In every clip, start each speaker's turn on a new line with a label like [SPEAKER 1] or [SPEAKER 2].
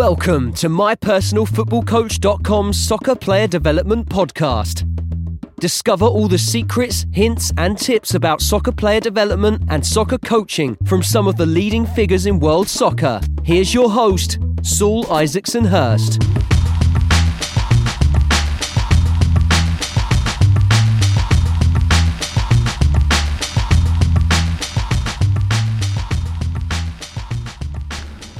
[SPEAKER 1] Welcome to mypersonalfootballcoach.com's soccer player development podcast. Discover all the secrets, hints, and tips about soccer player development and soccer coaching from some of the leading figures in world soccer. Here's your host, Saul Isaksson-Hurst.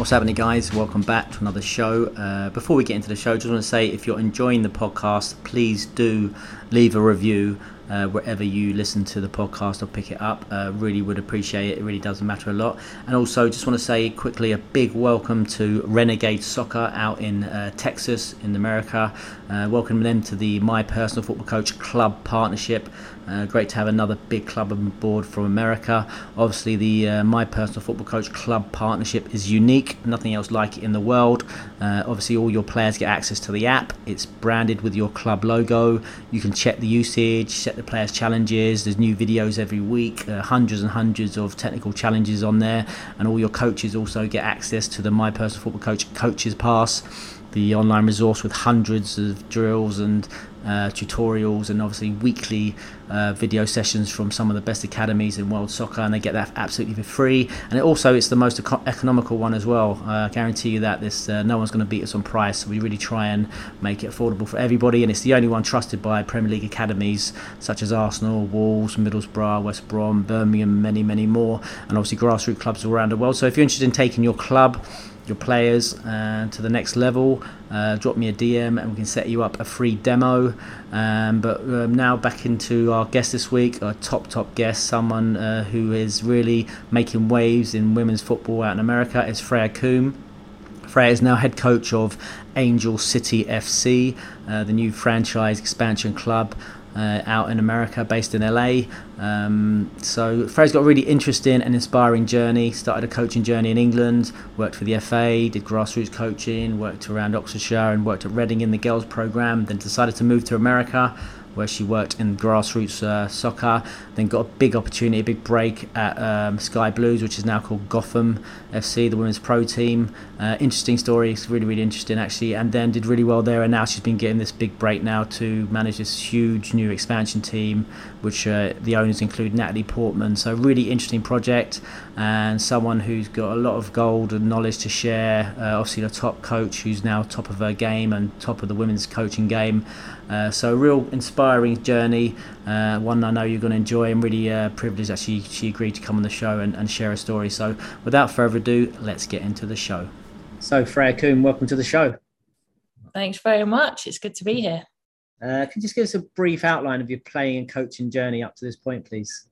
[SPEAKER 2] What's happening, guys? Welcome back to another show. Uh, before we get into the show, just want to say if you're enjoying the podcast, please do leave a review uh, wherever you listen to the podcast or pick it up. Uh, really would appreciate it. It really does matter a lot. And also, just want to say quickly a big welcome to Renegade Soccer out in uh, Texas, in America. Uh, welcome them to the My Personal Football Coach Club partnership. Uh, great to have another big club on board from America. Obviously, the uh, My Personal Football Coach Club partnership is unique, nothing else like it in the world. Uh, obviously, all your players get access to the app. It's branded with your club logo. You can check the usage, set the players' challenges. There's new videos every week, uh, hundreds and hundreds of technical challenges on there, and all your coaches also get access to the My Personal Football Coach Coaches Pass the online resource with hundreds of drills and uh, tutorials and obviously weekly uh, video sessions from some of the best academies in world soccer and they get that absolutely for free. And it also it's the most eco- economical one as well. Uh, I guarantee you that this uh, no one's going to beat us on price. We really try and make it affordable for everybody and it's the only one trusted by Premier League academies such as Arsenal, Wolves, Middlesbrough, West Brom, Birmingham, many many more and obviously grassroots clubs all around the world. So if you're interested in taking your club your players uh, to the next level, uh, drop me a DM and we can set you up a free demo. Um, but um, now back into our guest this week, a top top guest, someone uh, who is really making waves in women's football out in America. Is Freya Coombe. Freya is now head coach of Angel City FC, uh, the new franchise expansion club uh, out in America, based in LA. Um, so Freya's got a really interesting and inspiring journey. Started a coaching journey in England, worked for the FA, did grassroots coaching, worked around Oxfordshire, and worked at Reading in the girls program. Then decided to move to America where she worked in grassroots uh, soccer. Then got a big opportunity, a big break at um, Sky Blues, which is now called Gotham FC, the women's pro team. Uh, interesting story, it's really, really interesting actually. And then did really well there, and now she's been getting this big break now to manage this huge new expansion team, which uh, the owners include Natalie Portman. So, really interesting project, and someone who's got a lot of gold and knowledge to share. Uh, obviously, the top coach who's now top of her game and top of the women's coaching game. Uh, so a real inspiring journey, uh, one I know you're going to enjoy. I'm really uh, privileged that she, she agreed to come on the show and, and share a story. So without further ado, let's get into the show. So Freya Coombe, welcome to the show.
[SPEAKER 3] Thanks very much. It's good to be here.
[SPEAKER 2] Uh, can you just give us a brief outline of your playing and coaching journey up to this point, please?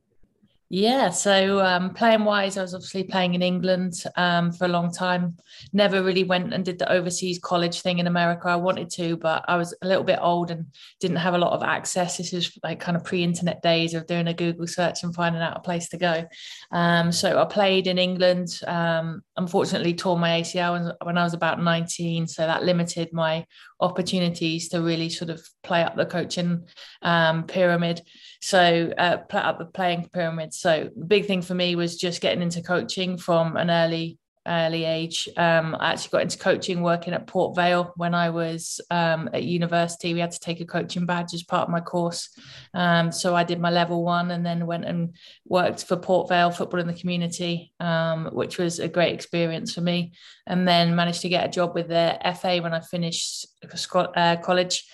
[SPEAKER 3] Yeah, so um, playing wise, I was obviously playing in England um, for a long time. Never really went and did the overseas college thing in America. I wanted to, but I was a little bit old and didn't have a lot of access. This is like kind of pre-internet days of doing a Google search and finding out a place to go. Um, so I played in England. Um, unfortunately, tore my ACL when I was about 19, so that limited my opportunities to really sort of play up the coaching um, pyramid. So uh, up the playing pyramid. So the big thing for me was just getting into coaching from an early early age. Um, I actually got into coaching working at Port Vale when I was um, at university. We had to take a coaching badge as part of my course. Um, so I did my level one and then went and worked for Port Vale Football in the Community, um, which was a great experience for me. And then managed to get a job with the FA when I finished uh, college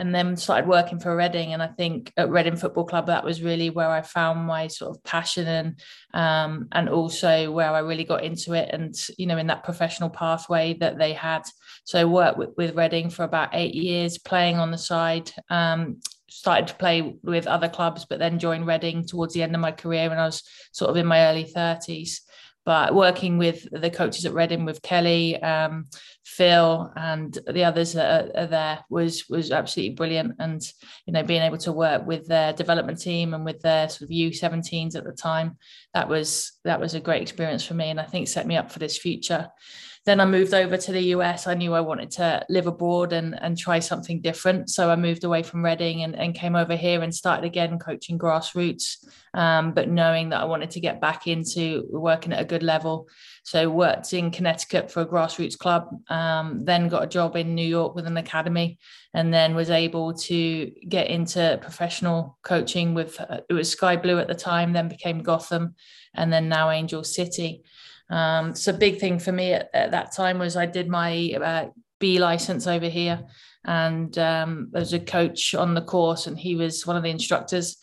[SPEAKER 3] and then started working for Reading. And I think at Reading Football Club, that was really where I found my sort of passion and um, and also where I really got into it. And you know, in that professional pathway that they had. So I worked with, with Reading for about eight years, playing on the side. Um, started to play with other clubs, but then joined Reading towards the end of my career when I was sort of in my early 30s but working with the coaches at Reading with Kelly, um, Phil, and the others that are, are, there was was absolutely brilliant. And you know, being able to work with their development team and with their sort of U17s at the time, that was that was a great experience for me, and I think set me up for this future. Then I moved over to the US. I knew I wanted to live abroad and, and try something different. So I moved away from Reading and, and came over here and started again coaching grassroots, um, but knowing that I wanted to get back into working at a good level. So worked in Connecticut for a grassroots club, um, then got a job in New York with an academy, and then was able to get into professional coaching with uh, it was Sky Blue at the time, then became Gotham, and then now Angel City. Um, so big thing for me at, at, that time was I did my uh, B license over here, and um, there was a coach on the course, and he was one of the instructors.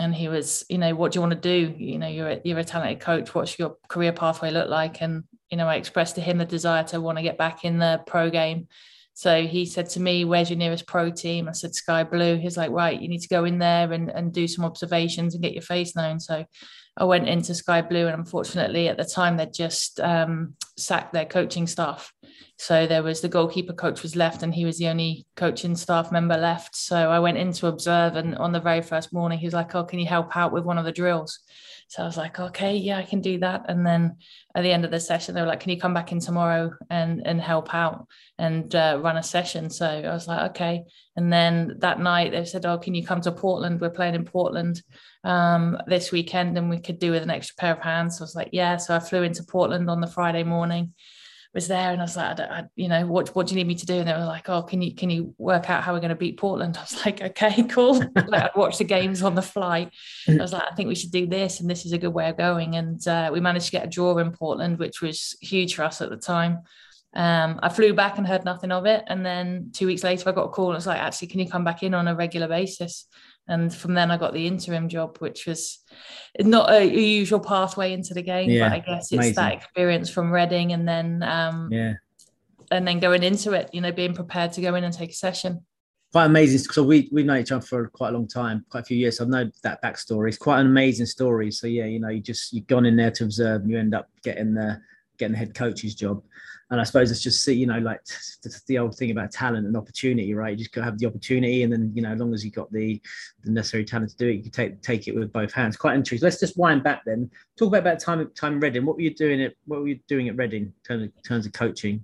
[SPEAKER 3] And he was you know what do you want to do? You know you're a, you're a talented coach. What's your career pathway look like? And you know i expressed to him the desire to want to get back in the pro game. So he said to me where's your nearest pro team? I said sky blue. He's like right you need to go in there and, and do some observations and get your face known. So i went into sky blue and unfortunately at the time they'd just um, sacked their coaching staff so there was the goalkeeper coach was left, and he was the only coaching staff member left. So I went in to observe, and on the very first morning, he was like, "Oh, can you help out with one of the drills?" So I was like, "Okay, yeah, I can do that." And then at the end of the session, they were like, "Can you come back in tomorrow and and help out and uh, run a session?" So I was like, "Okay." And then that night, they said, "Oh, can you come to Portland? We're playing in Portland um, this weekend, and we could do with an extra pair of hands." So I was like, "Yeah." So I flew into Portland on the Friday morning was there and I was like, I I, you know, what, what do you need me to do? And they were like, oh, can you, can you work out how we're going to beat Portland? I was like, okay, cool. like I'd watch the games on the flight. I was like, I think we should do this. And this is a good way of going. And uh, we managed to get a draw in Portland, which was huge for us at the time. Um, I flew back and heard nothing of it. And then two weeks later, I got a call and it was like, actually, can you come back in on a regular basis? And from then I got the interim job, which was not a, usual pathway into the game, yeah, but I guess it's amazing. that experience from Reading and then um,
[SPEAKER 2] yeah,
[SPEAKER 3] and then going into it, you know, being prepared to go in and take a session.
[SPEAKER 2] Quite amazing. So we we've known each other for quite a long time, quite a few years. So I've known that backstory. It's quite an amazing story. So yeah, you know, you just you've gone in there to observe, and you end up getting the getting the head coach's job and I suppose it's just see, you know, like the old thing about talent and opportunity, right? You just have the opportunity, and then you know, as long as you got the, the necessary talent to do it, you can take take it with both hands. Quite interesting. Let's just wind back then. Talk about about time time Reading. What were you doing at What were you doing at Reading in terms of, in terms of coaching?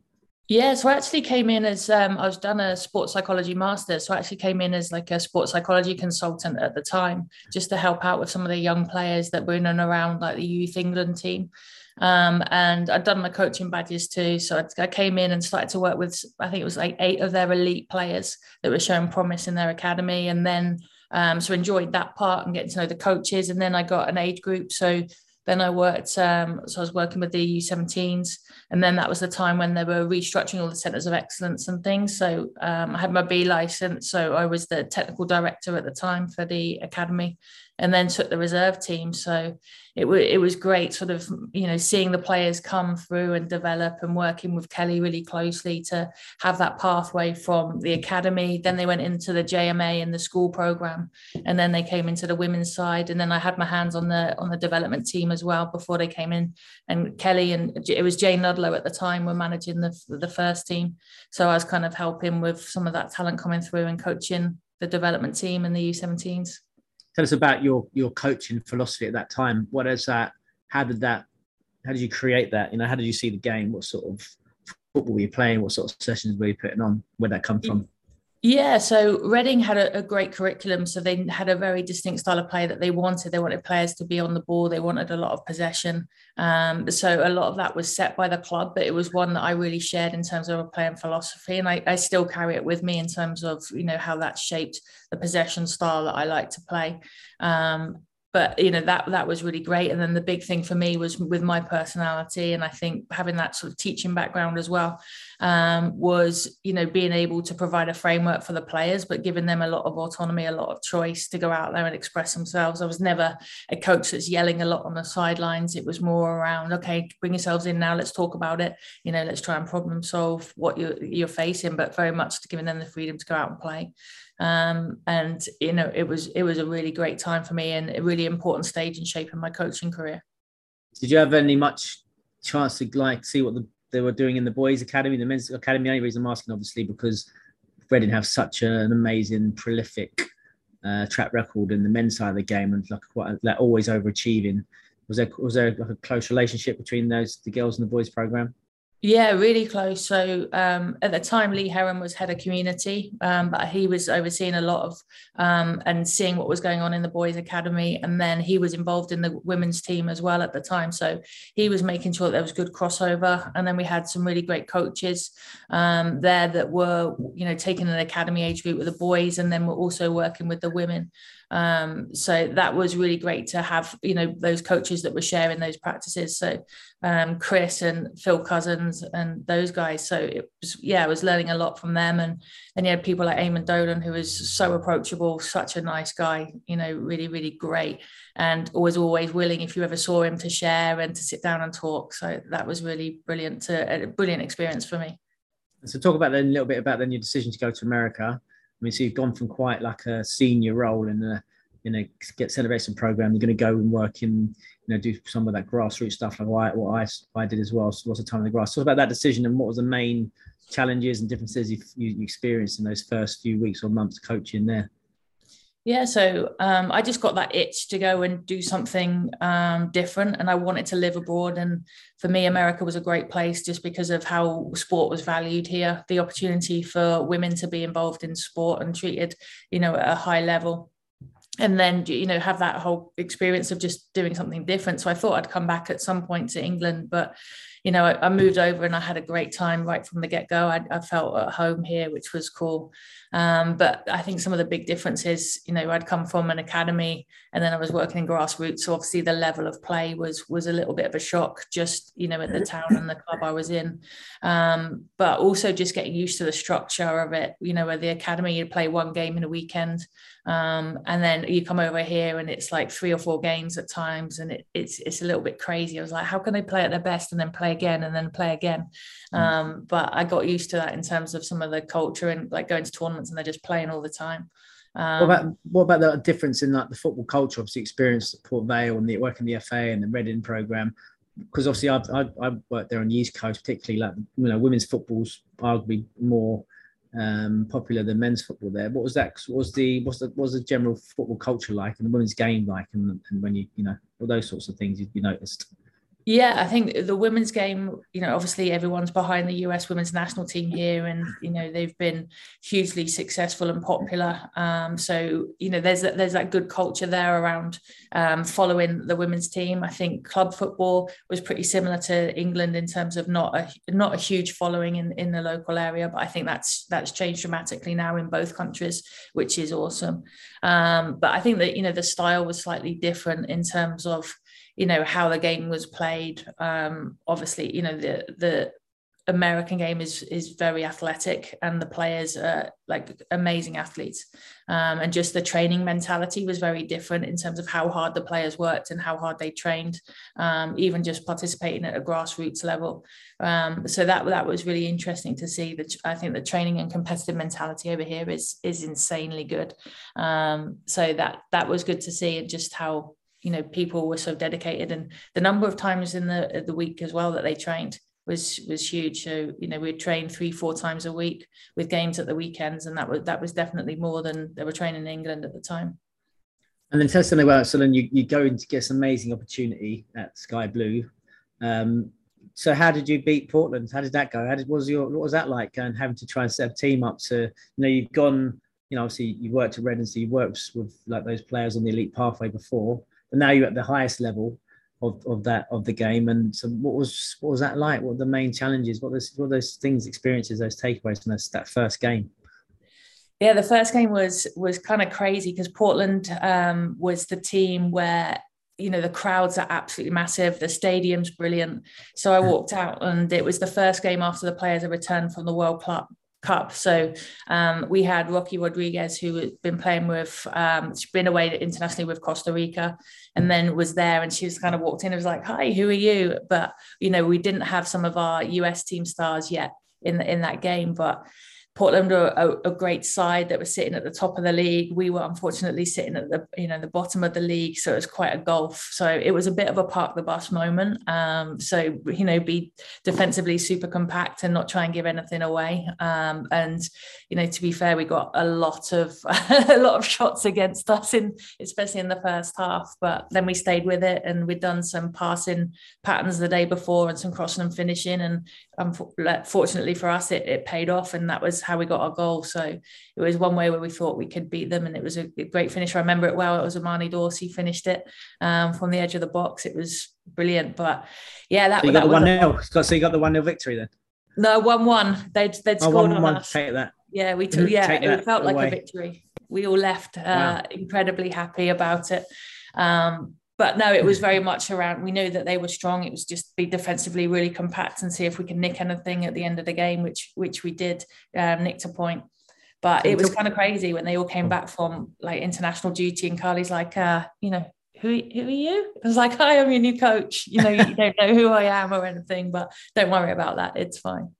[SPEAKER 3] Yeah, so I actually came in as um, I was done a sports psychology master. So I actually came in as like a sports psychology consultant at the time, just to help out with some of the young players that were in and around like the youth England team. Um, and I'd done my coaching badges too. So I, I came in and started to work with, I think it was like eight of their elite players that were showing promise in their academy. And then, um, so enjoyed that part and getting to know the coaches. And then I got an age group. So then I worked, um, so I was working with the U17s. And then that was the time when they were restructuring all the centers of excellence and things. So um, I had my B license. So I was the technical director at the time for the academy and then took the reserve team. So it, w- it was great sort of, you know, seeing the players come through and develop and working with Kelly really closely to have that pathway from the academy. Then they went into the JMA and the school program, and then they came into the women's side. And then I had my hands on the on the development team as well before they came in. And Kelly and it was Jane At the time were managing the, the first team. So I was kind of helping with some of that talent coming through and coaching the development team and the U17s
[SPEAKER 2] tell us about your your coaching philosophy at that time. What is that? How did that? How did you create that? You know, how did you see the game? What sort of football were you playing? What sort of sessions were you putting on? Where'd that come from?
[SPEAKER 3] Yeah, so Reading had a, a, great curriculum. So they had a very distinct style of play that they wanted. They wanted players to be on the ball. They wanted a lot of possession. Um, so a lot of that was set by the club, but it was one that I really shared in terms of a playing philosophy, and I, I still carry it with me in terms of you know how that shaped the possession style that I like to play. Um, but you know that that was really great. And then the big thing for me was with my personality. And i think having that sort of teaching background as well um, was you know being able to provide a framework for the players but giving them a lot of autonomy a lot of choice to go out there and express themselves. I was never a coach that's yelling a lot on the sidelines. It was more around okay bring yourselves in now. Let's talk about it. You know let's try and problem solve what you're, you're facing but very much to giving them the freedom to go out and play um, and you know it was it was a really great time for me and a really important stage in shaping my coaching career.
[SPEAKER 2] Did you have any much chance to like see what the, they were doing in the boys academy the men's academy? The only reason i'm asking obviously because Reading have such an amazing prolific uh, track record in the men's side of the game and like quite like always overachieving. Was there was there like a close relationship between those the girls and the boys program
[SPEAKER 3] Yeah, really close. So um, at the time, Lee Heron was head of community, um, but he was overseeing a lot of um, and seeing what was going on in the boys' academy. And then he was involved in the women's team as well at the time. So he was making sure that there was good crossover. And then we had some really great coaches um, there that were, you know, taking an academy age group with the boys and then were also working with the women. Um, so that was really great to have, you know, those coaches that were sharing those practices. So um, Chris and Phil Cousins and those guys. So it was, yeah, I was learning a lot from them. And and you had people like Eamonn Dolan, who was so approachable, such a nice guy, you know, really, really great. And always, always willing, if you ever saw him, to share and to sit down and talk. So that was really brilliant, to, a brilliant experience for me.
[SPEAKER 2] So talk about then a little bit about then your decision to go to America. I mean, so you've gone from quite like a senior role in a in a get celebration program. You're going to go and work in, you know, do some of that grassroots stuff like what I, what I, I did as well. So lots of time in the grass. Talk about that decision and what was the main challenges and differences you, you experienced in those first few weeks or months coaching there.
[SPEAKER 3] Yeah, so um, I just got that itch to go and do something um, different, and I wanted to live abroad. And for me, America was a great place just because of how sport was valued here, the opportunity for women to be involved in sport and treated, you know, at a high level and then you know have that whole experience of just doing something different so i thought i'd come back at some point to england but you know i, I moved over and i had a great time right from the get-go. I, I, felt at home here which was cool. Um, but i think some of the big differences you know i'd come from an academy and then i was working in grassroots. So obviously the level of play was was a little bit of a shock just you know at the town and the club i was in. Um, but also just getting used to the structure of it you know where the academy you'd play one game in a weekend um, and then you come over here and it's like three or four games at times and it, it's it's a little bit crazy. I was like how can they play at their best and then play again and then play again? Mm. um, but i got used to that in terms of some of the culture and like going to tournaments and they're just playing all the time.
[SPEAKER 2] Um, what about what about the difference in like the football culture? Obviously experience at port vale and the work in the fa and the reading program. Because obviously I've, I've, I've, worked there on the east coast particularly like you know women's football's arguably more um, popular than men's football there. What was that? What was the what's the was the general football culture like and the women's game like, and, and when you you know all those sorts of things you, you noticed?
[SPEAKER 3] Yeah, I think the women's game, you know, obviously everyone's behind the US women's national team here, and you know they've been hugely successful and popular. Um, so you know, there's there's that good culture there around um, following the women's team. I think club football was pretty similar to England in terms of not a not a huge following in in the local area, but I think that's that's changed dramatically now in both countries, which is awesome. Um, but I think that you know the style was slightly different in terms of you know how the game was played. Um, obviously you know the the American game is is very athletic and the players are like amazing athletes. Um, and just the training mentality was very different in terms of how hard the players worked and how hard they trained um, even just participating at a grassroots level. Um, so that that was really interesting to see. That I think the training and competitive mentality over here is is insanely good. Um, so that that was good to see and just how you know people were so dedicated and the number of times in the the week as well that they trained was was huge. So you know we'd train three four times a week with games at the weekends and that was that was definitely more than they were training in england at the time.
[SPEAKER 2] And then tell us something about so then you, you go to get this amazing opportunity at sky blue. Um, so how did you beat portland? How did that go? How did what was your what was that like and having to try and set a team up to you know you've gone you know obviously you worked at Reading so you worked with like those players on the elite pathway before but now you're at the highest level of, of that of the game. And so, what was what was that like? What were the main challenges? What those what those things, experiences, those takeaways from those, that first game?
[SPEAKER 3] Yeah, the first game was was kind of crazy because Portland um, was the team where you know the crowds are absolutely massive the stadium's brilliant so i walked out and it was the first game after the players had returned from the world club Cup. So um, we had Rocky Rodriguez, who had been playing with, um, she's been away internationally with Costa Rica, and then was there, and she was kind of walked in and was like, "Hi, who are you?" But you know, we didn't have some of our US team stars yet in in that game, but Portland were a, a, great side that were sitting at the top of the league. We were unfortunately sitting at the you know the bottom of the league, so it was quite a gulf. So it was a bit of a park the bus moment. Um, so you know, be defensively super compact and not try and give anything away. Um, and you know, to be fair, we got a lot of a lot of shots against us in especially in the first half. But then we stayed with it, and we'd done some passing patterns the day before and some crossing and finishing, and fortunately for us, it, it paid off, and that was how we got our goal. So it was one way where we thought we could beat them, and it was a great finish. I remember it well. It was Imani Dorsey finished it um, from the edge of the box. It was brilliant. But yeah, that
[SPEAKER 2] so you got the one 0 So you got the one 0 victory then.
[SPEAKER 3] No, one one. They'd they'd oh, scored one, on
[SPEAKER 2] one.
[SPEAKER 3] us.
[SPEAKER 2] Take that.
[SPEAKER 3] Yeah, we took. Yeah, it felt like a victory. We all left uh, wow. incredibly happy about it. Um, but no, it was very much around. We knew that they were strong. It was just be defensively really compact and see if we can nick anything at the end of the game, which which we did. Um, nicked a point, but it was kind of crazy when they all came back from like international duty, and Carli's like, uh, you know, who, who are you? I was like, hi, I'm your new coach. You know, you don't know who I am or anything, but don't worry about that. It's fine.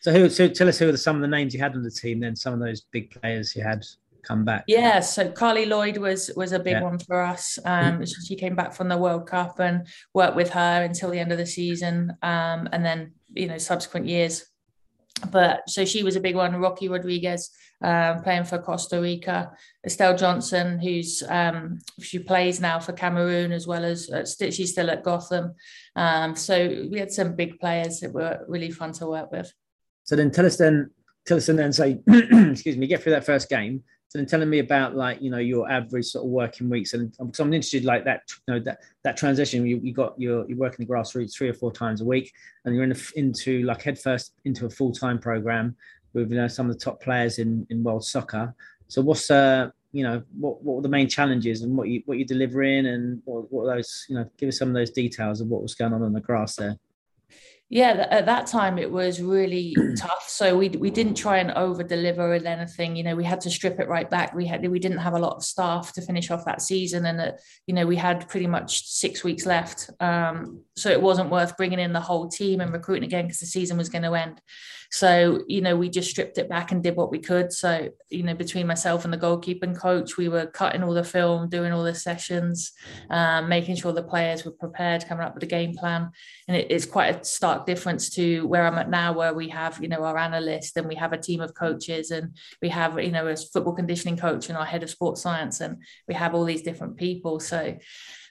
[SPEAKER 2] So, who? So, tell us who are some of the names you had on the team. Then some of those big players you had come back?
[SPEAKER 3] Yeah, so Carli Lloyd was was a big yeah. one for us. Um. She came back from the World Cup and worked with her until the end of the season, um, and then you know subsequent years. But so she was a big one. Rocky Rodriguez um, playing for Costa Rica. Estelle Johnson, who's um, she plays now for Cameroon as well as uh, she's still at Gotham. Um, so we had some big players that were really fun to work with.
[SPEAKER 2] So then tell us then, tell us then, say, excuse me, get through that first game so then telling me about like you know your average sort of working weeks and because I'm interested like that you know that that transition you, you got you're, you're working the grassroots three or four times a week and you're in a, into like head first into a full-time program with you know some of the top players in in world soccer. So what's uh you know what what were the main challenges and what you what you're delivering and what, what those you know give us some of those details of what was going on on the grass there
[SPEAKER 3] yeah at that time it was really tough. So we we didn't try and over deliver with anything. You know we had to strip it right back. We had we didn't have a lot of staff to finish off that season and that you know we had pretty much six weeks left um, so it wasn't worth bringing in the whole team and recruiting again because the season was going to end so, you know, we just stripped it back and did what we could. So, you know, between myself and the goalkeeping coach, we were cutting all the film, doing all the sessions, um, making sure the players were prepared, coming up with a game plan. And it, it's quite a stark difference to where I'm at now, where we have, you know, our analyst and we have a team of coaches and we have, you know, a football conditioning coach and our head of sports science and we have all these different people. So,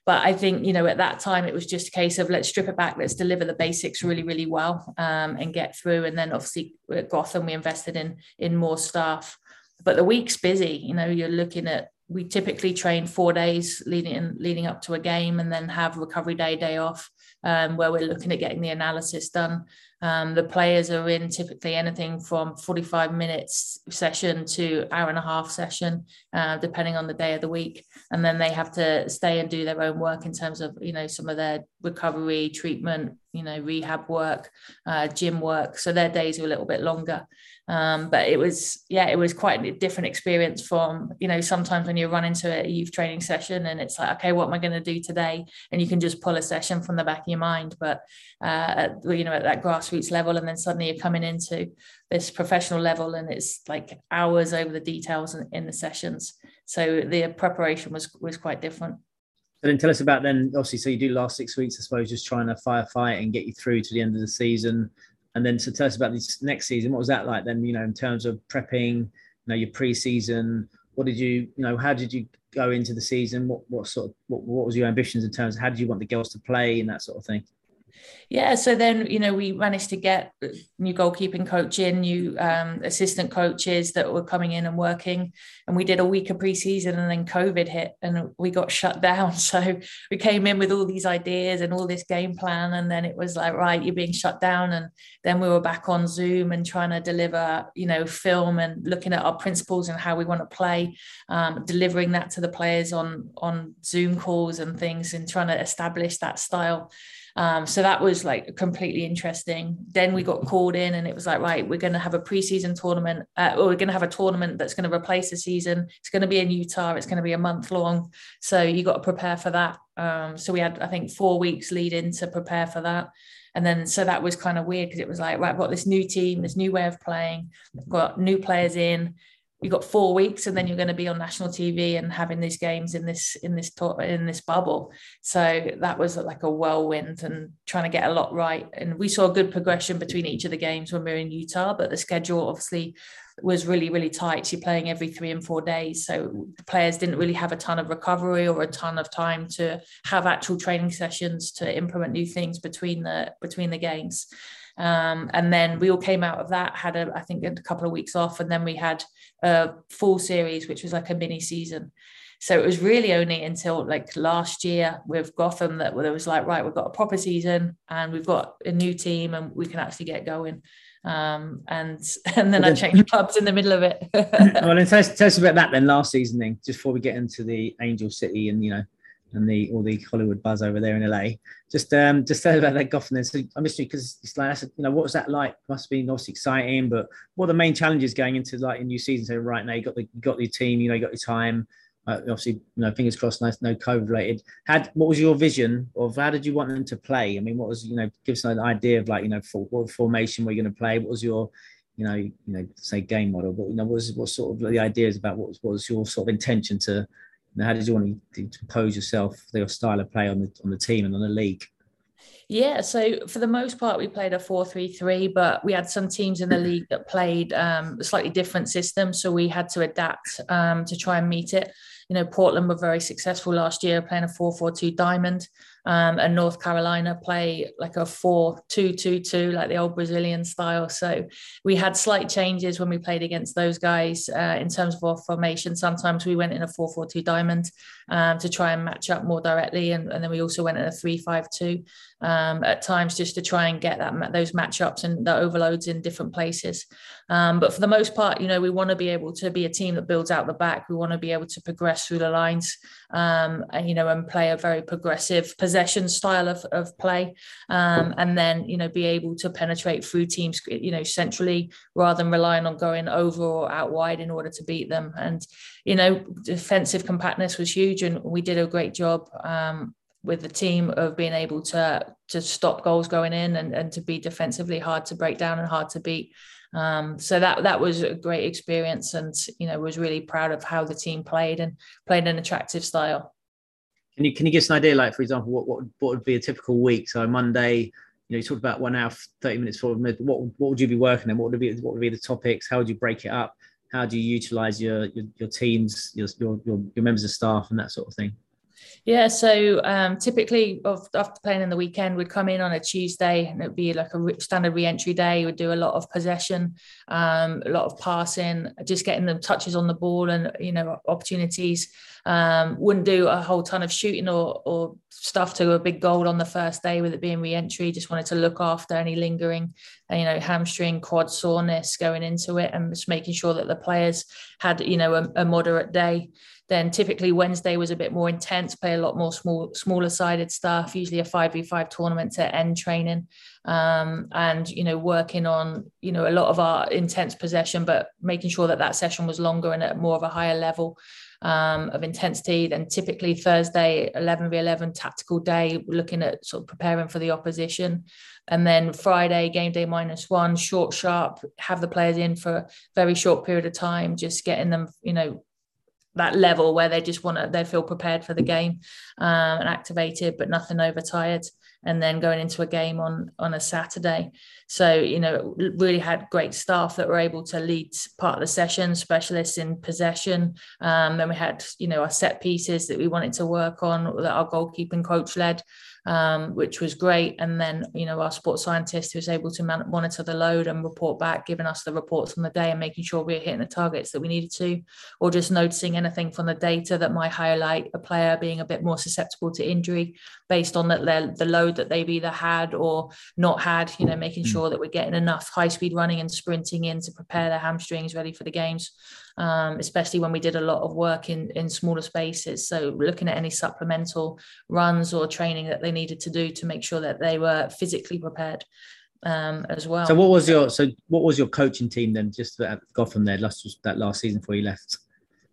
[SPEAKER 3] but I think, you know, at that time, it was just a case of let's strip it back, let's deliver the basics really, really well um, and get through. And then obviously at Gotham, we invested in in more staff. But the week's busy. You know, you're looking at we typically train four days leading leading up to a game and then have recovery day day off um, where we're looking at getting the analysis done um, the players are in typically anything from 45 minutes session to hour and a half session, uh, depending on the day of the week. And then they have to stay and do their own work in terms of, you know, some of their recovery, treatment, you know, rehab work, uh, gym work. So their days are a little bit longer. Um, but it was, yeah, it was quite a different experience from, you know, sometimes when you run into a youth training session and it's like, okay, what am I going to do today? And you can just pull a session from the back of your mind. But, uh, at, you know, at that grassroots level, and then suddenly you're coming into this professional level and it's like hours over the details in, in the sessions. So the preparation was, was quite different.
[SPEAKER 2] So then tell us about then, obviously, so you do last six weeks, I suppose, just trying to firefight and get you through to the end of the season. And then so tell us about this next season. What was that like then, you know, in terms of prepping, you know, your pre-season? What did you, you know, how did you go into the season? What what sort of what, what was your ambitions in terms of how did you want the girls to play and that sort of thing?
[SPEAKER 3] Yeah, so then you know we managed to get new goalkeeping coach in, new um, assistant coaches that were coming in and working, and we did a week of preseason, and then COVID hit, and we got shut down. So we came in with all these ideas and all this game plan, and then it was like, right, you're being shut down, and then we were back on Zoom and trying to deliver, you know, film and looking at our principles and how we want to play, um, delivering that to the players on on Zoom calls and things, and trying to establish that style. Um, so that was like completely interesting. Then we got called in, and it was like, right, we're going to have a preseason tournament, uh, or we're going to have a tournament that's going to replace the season. It's going to be in Utah. It's going to be a month long. So you got to prepare for that. Um, so we had, I think, four weeks lead in to prepare for that. And then so that was kind of weird because it was like, right, I've got this new team, this new way of playing, I've got new players in. You've got four weeks, and then you're going to be on national TV and having these games in this in this in this bubble. So that was like a whirlwind and trying to get a lot right. And we saw a good progression between each of the games when we were in Utah, but the schedule obviously was really, really tight. You're playing every three and four days. So the players didn't really have a ton of recovery or a ton of time to have actual training sessions to implement new things between the between the games. Um, and then we all came out of that, had a, I think a couple of weeks off, and then we had a full series, which was like a mini season. So it was really only until like last year with Gotham that there was like, right, we've got a proper season and we've got a new team and we can actually get going um, and and then I changed clubs in the middle of it.
[SPEAKER 2] well, tell us, tell us about that then last season, then, just before we get into the Angel City and you know and the all the Hollywood buzz over there in LA. Just um just tell about that Gotham. So I'm just because it's like you know what was that like? Must be obviously exciting, but what are the main challenges going into like a new season? So right now you got the you got your team, you know, you got your time uh, obviously, you know, fingers crossed, no, no COVID related. Had what was your vision of how did you want them to play? I mean, what was you know, give us an idea of like you know, for, what formation were you going to play? What was your, you know, you know, say game model? But you know, what was what sort of the ideas about what was, what was your sort of intention to, how did you want to, to pose yourself, your style of play on the on the team and on the league?
[SPEAKER 3] Yeah, so for the most part, we played a 4 3 3, but we had some teams in the league that played um, a slightly different system. So we had to adapt um, to try and meet it you know, Portland were very successful last year playing a 4-4-2 diamond. Um, and North Carolina play like a 4-2-2-2, like the old Brazilian style. So we had slight changes when we played against those guys uh, in terms of our formation. Sometimes we went in a 4-4-2 diamond um, to try and match up more directly. And, and then we also went in a 3-5-2 um, at times just to try and get that those matchups and the overloads in different places. Um, but for the most part, you know, we want to be able to be a team that builds out the back. We want to be able to progress through the lines, um, and you know, and play a very progressive possession style of, of play, um, and then you know, be able to penetrate through teams, you know, centrally rather than relying on going over or out wide in order to beat them. And you know, defensive compactness was huge, and we did a great job um, with the team of being able to to stop goals going in and, and to be defensively hard to break down and hard to beat. Um, so that that was a great experience, and you know was really proud of how the team played and played an attractive style.
[SPEAKER 2] Can you can you give us an idea, like for example, what what what would be a typical week? So Monday, you know, you talked about one hour, thirty minutes, for. What what would you be working on? What would be what would be the topics? How would you break it up? How do you utilize your your, your teams, your, your your members of staff, and that sort of thing?
[SPEAKER 3] Yeah, so um, typically after playing in the weekend, we'd come in on a Tuesday and it'd be like a standard re-entry day. We'd do a lot of possession, um, a lot of passing, just getting them touches on the ball and you know opportunities. Um, wouldn't do a whole ton of shooting or, or stuff to a big goal on the first day with it being re-entry. Just wanted to look after any lingering, you know, hamstring, quad soreness going into it, and just making sure that the players had you know a, a moderate day. Then typically Wednesday was a bit more intense, play a lot more small, smaller sided stuff, usually a 5v5 tournament to end training. Um, and, you know, working on, you know, a lot of our intense possession, but making sure that that session was longer and at more of a higher level um, of intensity. Then typically Thursday, 11 v 11 tactical day, looking at sort of preparing for the opposition. And then Friday, game day minus one, short, sharp, have the players in for a very short period of time, just getting them, you know, that level where they just want to they feel prepared for the game um, and activated but nothing overtired and then going into a game on on a saturday. So you know really had great staff that were able to lead part of the session specialists in possession. Um, then we had you know our set pieces that we wanted to work on that our goalkeeping coach led um, which was great. And then, you know, our sports scientist who was able to man- monitor the load and report back, giving us the reports on the day and making sure we are hitting the targets that we needed to, or just noticing anything from the data that might highlight a player being a bit more susceptible to injury based on that the load that they've either had or not had, you know, making mm. sure that we're getting enough high speed running and sprinting in to prepare their hamstrings ready for the games um, especially when we did a lot of work in, in smaller spaces. So looking at any supplemental runs or training that they needed to do to make sure that they were physically prepared um, as well.
[SPEAKER 2] So what was your so what was your coaching team then? Just at Gotham there last that last season before you left.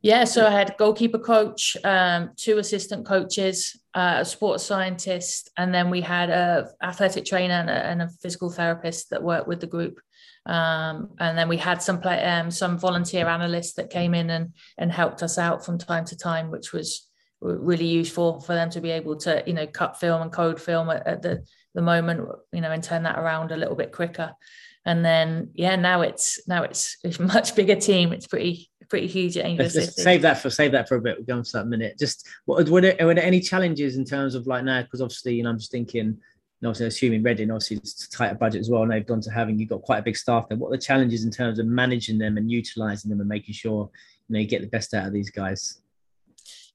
[SPEAKER 3] Yeah, so I had goalkeeper coach, um, two assistant coaches, uh, a sports scientist, and then we had a athletic trainer and a, and a physical therapist that worked with the group. Um, and then we had some play, um, some volunteer analysts that came in and and helped us out from time to time, which was really useful for them to be able to you know cut film and code film at, at the the moment, you know, and turn that around a little bit quicker. And then yeah, now it's now it's, it's a much bigger team. It's pretty pretty huge at Angel City.
[SPEAKER 2] Save that for save that for a bit. We'll go on to that minute. Just what were there, were there any challenges in terms of like now? Because obviously, you know, I'm just thinking, know, obviously assuming Reading, obviously it's a tighter budget as well, and they've gone to having you've got quite a big staff there. What are the challenges in terms of managing them and utilizing them and making sure you know you get the best out of these guys?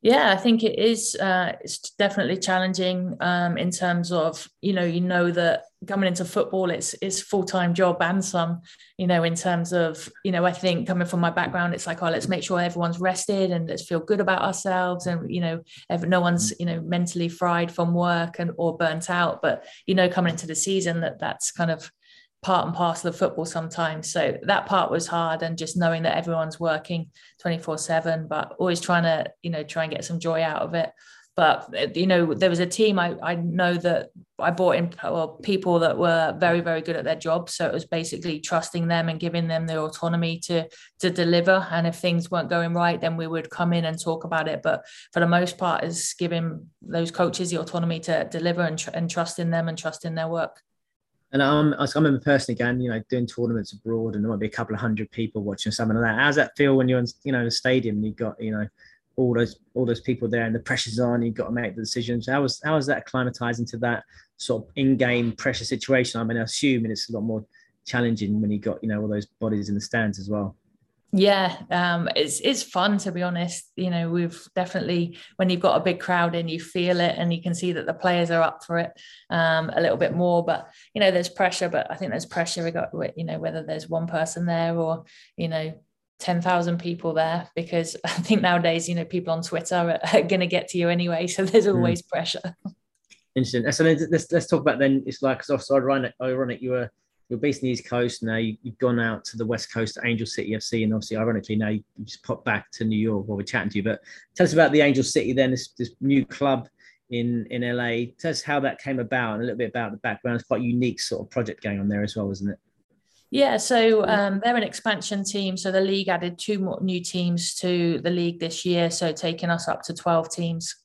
[SPEAKER 3] Yeah, I think it is. Uh, it's definitely challenging um, in terms of you know you know that coming into football it's it's full time job and some. You know, in terms of you know I think coming from my background, it's like oh let's make sure everyone's rested and let's feel good about ourselves and you know no one's you know mentally fried from work and or burnt out. But you know coming into the season that that's kind of part and parcel of football sometimes. So that part was hard and just knowing that everyone's working 24 seven, but always trying to, you know, try and get some joy out of it. But, uh, you know, there was a team I, I know that I brought in well, people that were very, very good at their job. So it was basically trusting them and giving them the autonomy to, to deliver. And if things weren't going right, then we would come in and talk about it. But for the most part is giving those coaches the autonomy to deliver and, tr- and trust in them and trust in their work.
[SPEAKER 2] And um, I remember personally again, you know, doing tournaments abroad, and there might be a couple of hundred people watching something like that. How's that feel when you're in, you know, in a stadium and you've got, you know, all those all those people there and the pressure's on, you've got to make the decisions. How was how was that acclimatizing to that sort of in-game pressure situation? I mean, I assume it's a lot more challenging when you got, you know, all those bodies in the stands as well
[SPEAKER 3] yeah um it's it's fun to be honest you know we've definitely when you've got a big crowd in you feel it and you can see that the players are up for it um a little bit more but you know there's pressure but i think there's pressure you know whether there's one person there or you know 10,000 people there because i think nowadays you know people on twitter are, are going to get to you anyway so there's hmm. always mm. pressure
[SPEAKER 2] interesting so let's let's talk about then it's like so ironic ironic you were you're based in the East Coast now. You, have gone out to the West Coast, Angel City FC, and obviously, ironically, now you, just popped back to New York while we're chatting to you. But tell us about the Angel City, then this, this new club in in LA. Tell us how that came about and a little bit about the background. It's quite a unique sort of project going on there as well, isn't it?
[SPEAKER 3] Yeah, so um, they're an expansion team. So the league added two more new teams to the league this year, so taking us up to twelve teams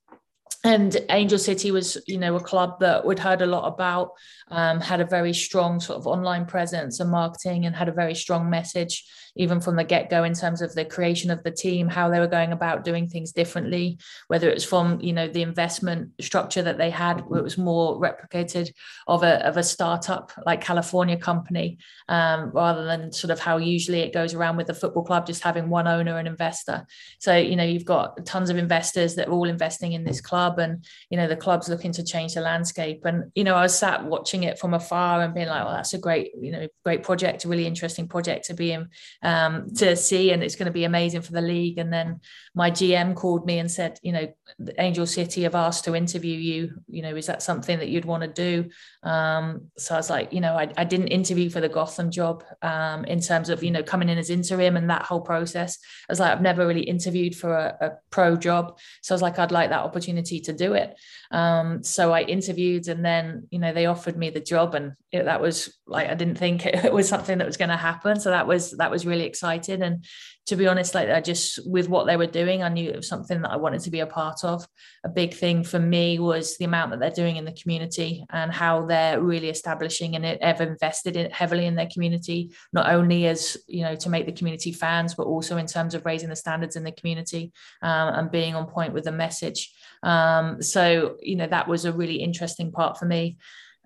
[SPEAKER 3] and Angel City was, you know, a club that we'd heard a lot about, um, had a very strong sort of online presence and marketing, and had a very strong message even from the get go in terms of the creation of the team, how they were going about doing things differently, whether it's from you know the investment structure that they had, it was more replicated of a of a startup like California company, um, rather than sort of how usually it goes around with the football club just having one owner and investor. So you know you've got tons of investors that are all investing in this club, and you know the club's looking to change the landscape. And you know I was sat watching it from afar and being like, well, that's a great you know great project, a really interesting project to be in um, to see, and it's going to be amazing for the league. And then my GM called me and said, you know, Angel City have asked to interview you. You know, is that something that you'd want to do? Um, so I was like, you know, I, I didn't interview for the Gotham job um, in terms of you know coming in as interim and that whole process. I was like, I've never really interviewed for a, a pro job, so I was like, I'd like that opportunity to do it. Um, so I interviewed, and then you know they offered me the job, and it, that was like I didn't think it, was something that was going to happen. So that was that was really excited, and to be honest, like I just with what they were doing, I knew it was something that I wanted to be a part of. A big thing for me was the amount that they're doing in the community and how they're really establishing and have invested in heavily in their community, not only as you know to make the community fans, but also in terms of raising the standards in the community um, and being on point with the message. Um, so, you know, that was a really interesting part for me.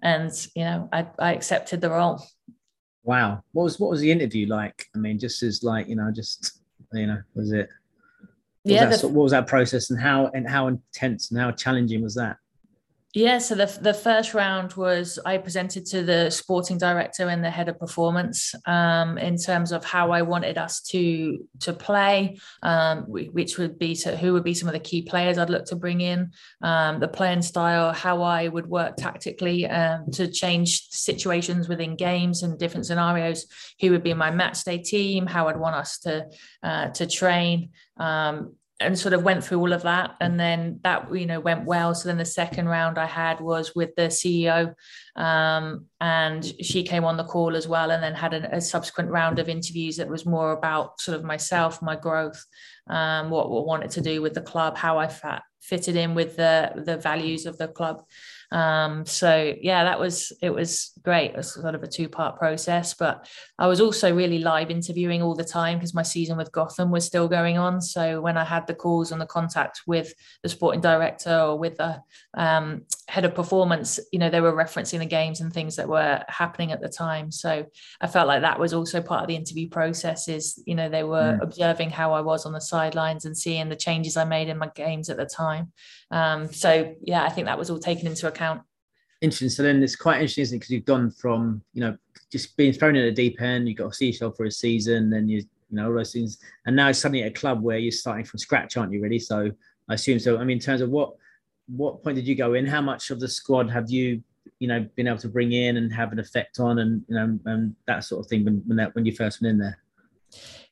[SPEAKER 3] And, you know, I, I accepted the role.
[SPEAKER 2] Wow. What was what was the interview like? I mean, just as like, you know, just you know, was it what yeah, was that, the, what was that process and how and how intense and how challenging was that?
[SPEAKER 3] Yeah, so the, the first round was I presented to the sporting director and the head of performance um, in terms of how I wanted us to to play, um, which would be to, who would be some of the key players I'd look to bring in, um, the playing style, how I would work tactically um, to change situations within games and different scenarios, who would be my match day team, how I'd want us to uh, to train. Um, and sort of went through all of that and then that you know went well. So then the second round i had was with the ceo um, and she came on the call as well and then had a, a, subsequent round of interviews that was more about sort of myself my growth um, what, what I wanted to do with the club how i fat, fitted in with the the values of the club um, so yeah, that was it was great. It was sort of a two part process, but I was also really live interviewing all the time because my season with Gotham was still going on. So when I had the calls and the contact with the sporting director or with the um, head of performance, you know, they were referencing the games and things that were happening at the time. So I felt like that was also part of the interview process. Is you know they were mm. observing how I was on the sidelines and seeing the changes I made in my games at the time. Um, so yeah, I think that was all taken into account.
[SPEAKER 2] Interesting. So then it's quite interesting isn't it? because you've gone from you know just being thrown in a deep end, you've got to see yourself for a season, then you you know all those things, and now it's suddenly at a club where you're starting from scratch, aren't you? Really? So I assume so. I mean, in terms of what what point did you go in? How much of the squad have you you know been able to bring in and have an effect on, and you know and that sort of thing when when that when you first went in there?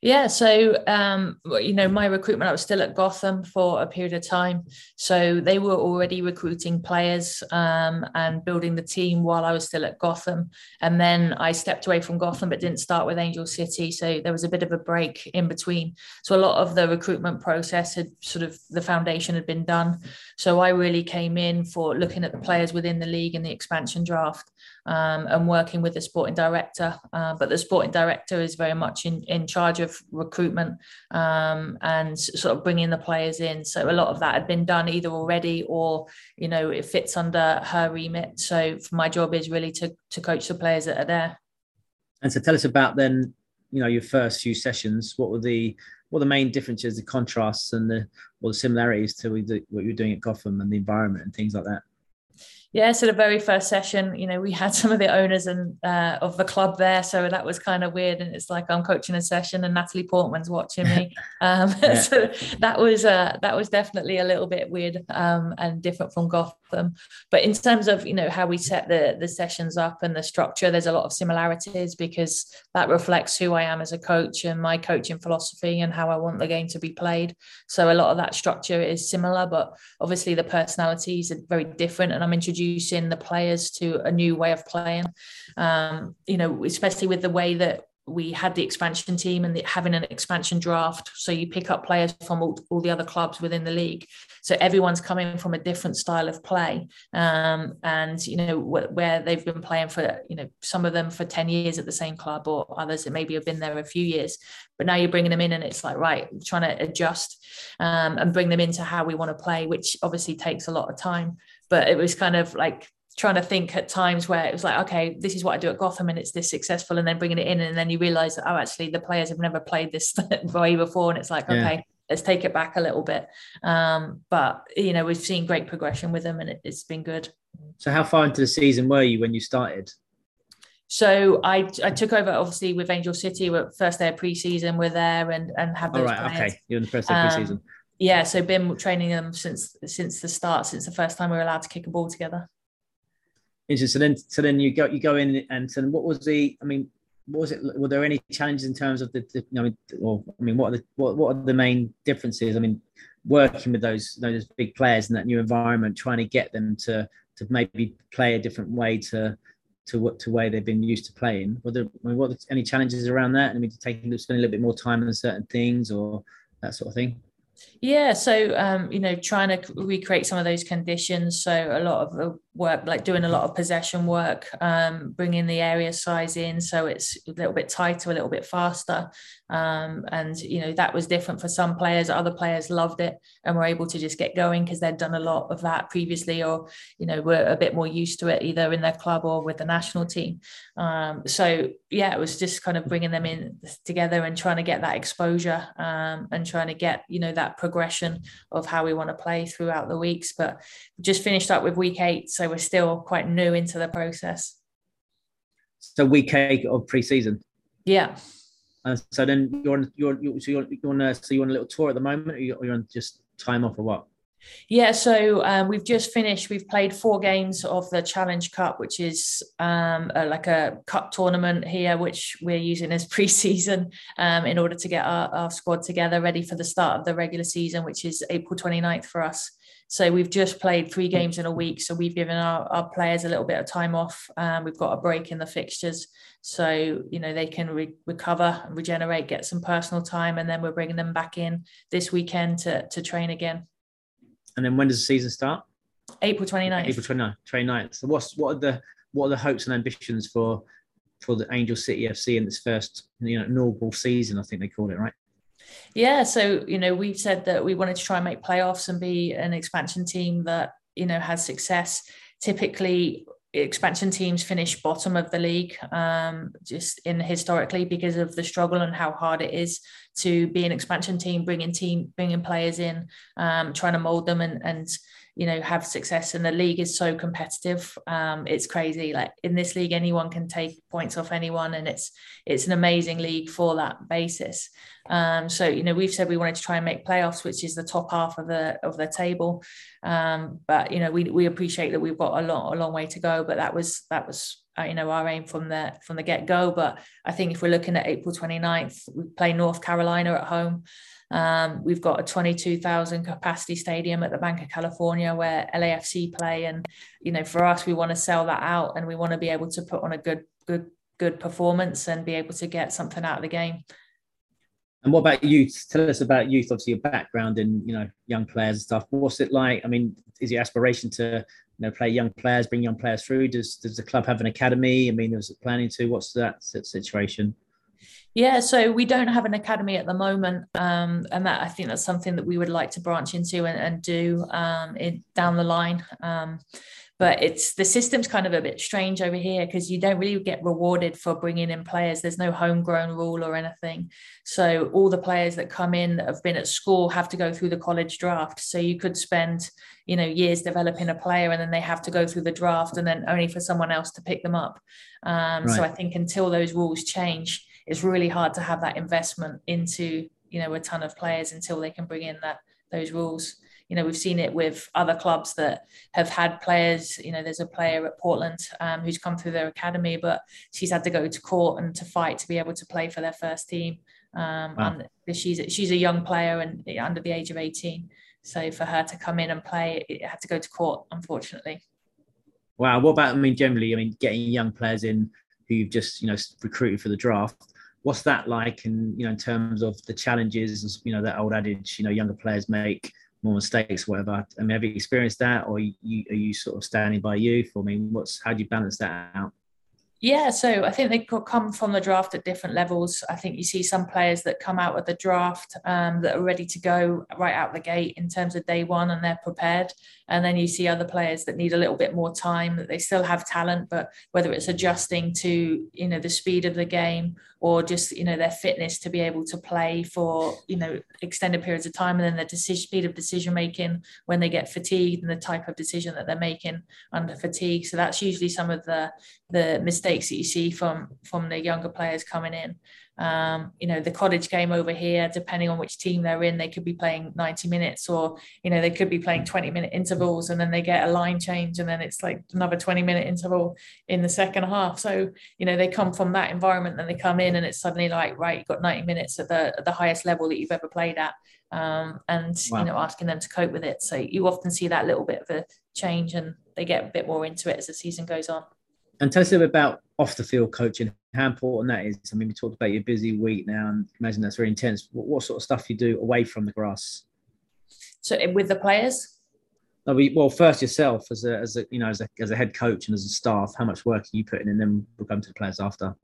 [SPEAKER 3] Yeah, so um, you know, my recruitment, I was still at Gotham for a period of time, so they were already recruiting players um, and building the team while I was still at Gotham, and then I stepped away from Gotham, but didn't start with Angel City, so there was a bit of a break in between. So a lot of the recruitment process had sort of the foundation had been done, so I really came in for looking at the players within the league and the expansion draft um, and working with the sporting director. Uh, but the sporting director is very much in, in charge of recruitment um, and sort of bringing the players in. So a lot of that had been done either already or, you know, it fits under her remit. So my job is really to, to coach the players that are there.
[SPEAKER 2] And so tell us about then, you know, your first few sessions. What were the what were the main differences, the contrasts, and the or the similarities to what you were doing at Gotham and the environment and things like that?
[SPEAKER 3] Yeah so the very first session you know we had some of the owners and uh, of the club there so that was kind of weird and it's like i'm coaching a session and natalie portman's watching me. Um, yeah. so that was uh, that was definitely a little bit weird um, and different from gotham. But in terms of you know how we set the the sessions up and the structure there's a lot of similarities because that reflects who i am as a coach and my coaching philosophy and how i want the game to be played. So a lot of that structure is similar but obviously the personalities are very different and i'm introducing introducing the players to a new way of playing. Um, you know, especially with the way that we had the expansion team and the, having an expansion draft. So you pick up players from all, all, the other clubs within the league. So everyone's coming from a different style of play. Um, and, you know, wh- where they've been playing for, you know, some of them for 10 years at the same club or others that maybe have been there a few years. But now you're bringing them in and it's like, right, trying to adjust um, and bring them into how we want to play, which obviously takes a lot of time but it was kind of like trying to think at times where it was like, okay, this is what I do at Gotham and it's this successful, and then bringing it in, and then you realize that, oh, actually, the players have never played this way before, and it's like, yeah. okay, let's take it back a little bit. Um, but you know, we've seen great progression with them, and it, has been good.
[SPEAKER 2] So, how far into the season were you when you started?
[SPEAKER 3] So I I took over obviously with Angel City. First day of preseason, we're there and and have
[SPEAKER 2] those. All right, players. okay, you're in the first day of preseason. Um,
[SPEAKER 3] yeah, so been training them since since the start, since the first time we were allowed to kick a ball together.
[SPEAKER 2] Interesting. So then, so then you go you go in and so what was the? I mean, what was it? Were there any challenges in terms of the? the I mean, or I mean, what are the what, what are the main differences? I mean, working with those those big players in that new environment, trying to get them to to maybe play a different way to to what to way they've been used to playing. Were there I mean, what any challenges around that? I mean, taking spending a little bit more time on certain things or that sort of thing.
[SPEAKER 3] Yeah, so um, you know, trying to recreate some of those conditions. So a lot of the work, like doing a lot of possession work, um, bringing the area size in so it's a little bit tighter, a little bit faster. Um, and you know that was different for some players. Other players loved it and were able to just get going because they'd done a lot of that previously, or you know were a bit more used to it either in their club or with the national team. Um, so yeah, it was just kind of bringing them in together and trying to get that exposure um, and trying to get you know that progression of how we want to play throughout the weeks. But just finished up with week eight, so we're still quite new into the process.
[SPEAKER 2] So week eight of pre-season.
[SPEAKER 3] Yeah.
[SPEAKER 2] And so then you're on you're you're so you're, you're on a, so you're on a little tour at the moment, or you're, you're on just time off or what?
[SPEAKER 3] Yeah, so um, we've just finished. We've played four games of the Challenge Cup, which is um, a, like a cup tournament here, which we're using as pre-season um, in order to get our, our, squad together, ready for the start of the regular season, which is April 29th for us. So we've just played three games in a week. So we've given our, our players a little bit of time off. Um, we've got a break in the fixtures. So, you know, they can re- recover and regenerate, get some personal time. And then we're bringing them back in this weekend to, to train again.
[SPEAKER 2] And then when does the season start?
[SPEAKER 3] April 29th.
[SPEAKER 2] April 29th. 29th. So what's, what are the, what are the hopes and ambitions for, for the Angel City FC in this first, you know, inaugural season, I think they call it, right?
[SPEAKER 3] Yeah, so you know, we've said that we wanted to try and make playoffs and be an expansion team that you know has success. Typically, expansion teams finish bottom of the league um, just in historically because of the struggle and how hard it is to be an expansion team bringing team bringing players in um, trying to mold them and and you know have success and the league is so competitive um, it's crazy. Like in this league anyone can take points off anyone and it's it's an amazing league for that basis. Um, so you know we've said we wanted to try and make playoffs which is the top half of the of the table. Um, but you know we, we appreciate that we've got a long a long way to go but that was that was uh, you know our aim from the from the get-go. But i think if we're looking at april 29th we play north carolina at home um, we've got a 22,000 capacity stadium at the Bank of California where LAFC play, and you know, for us, we want to sell that out, and we want to be able to put on a good, good, good performance and be able to get something out of the game.
[SPEAKER 2] And what about youth? Tell us about youth. Obviously, your background in you know young players and stuff. What's it like? I mean, is your aspiration to you know play young players, bring young players through? Does does the club have an academy? I mean, is it planning to? What's that situation?
[SPEAKER 3] Yeah, so we don't have an academy at the moment, um, and that I think that's something that we would like to branch into and, and do um, in, down the line. Um, but it's the system's kind of a bit strange over here because you don't really get rewarded for bringing in players. There's no homegrown rule or anything, so all the players that come in that have been at school have to go through the college draft. So you could spend, you know, years developing a player, and then they have to go through the draft, and then only for someone else to pick them up. Um, right. So I think until those rules change it's really hard to have that investment into you know a ton of players until they can bring in that those rules. You know we've seen it with other clubs that have had players you know there's a player at portland um, who's come through their academy but she's had to go to court and to fight to be able to play for their first team. Um, wow. and she's she's a young player and under the age of 18 so for her to come in and play it had to go to court unfortunately.
[SPEAKER 2] Wow what about i mean generally i mean getting young players in who you've just you know recruited for the draft what's that like and you know in terms of the challenges you know that old adage you know younger players make more mistakes whatever. I mean have you experienced that or you, are you sort of standing by youth i mean what's how do you balance that out
[SPEAKER 3] yeah, so I think they could come from the draft at different levels. I think you see some players that come out of the draft um, that are ready to go right out the gate in terms of day one and they're prepared. And then you see other players that need a little bit more time, that they still have talent, but whether it's adjusting to, you know, the speed of the game or just, you know, their fitness to be able to play for, you know, extended periods of time and then the decision speed of decision making when they get fatigued and the type of decision that they're making under fatigue. So that's usually some of the the mistakes that you see from from the younger players coming in. Um, you know, the cottage game over here, depending on which team they're in, they could be playing 90 minutes or, you know, they could be playing 20 minute intervals and then they get a line change and then it's like another 20 minute interval in the second half. So, you know, they come from that environment and they come in and it's suddenly like, right, you've got 90 minutes at the, at the highest level that you've ever played at. Um, and, wow. you know, asking them to cope with it. So you often see that little bit of a change and they get a bit more into it as the season goes on
[SPEAKER 2] and tell us a bit about off the field coaching, how important that is. I mean, we talked about your busy week now, and imagine that's very intense. What, what sort of stuff you do away from the grass?
[SPEAKER 3] So eh, with the players?
[SPEAKER 2] well, first yourself as a, as a you know as a, as a head coach and as a staff, how much work are you putting in? Then we'll come to the players after.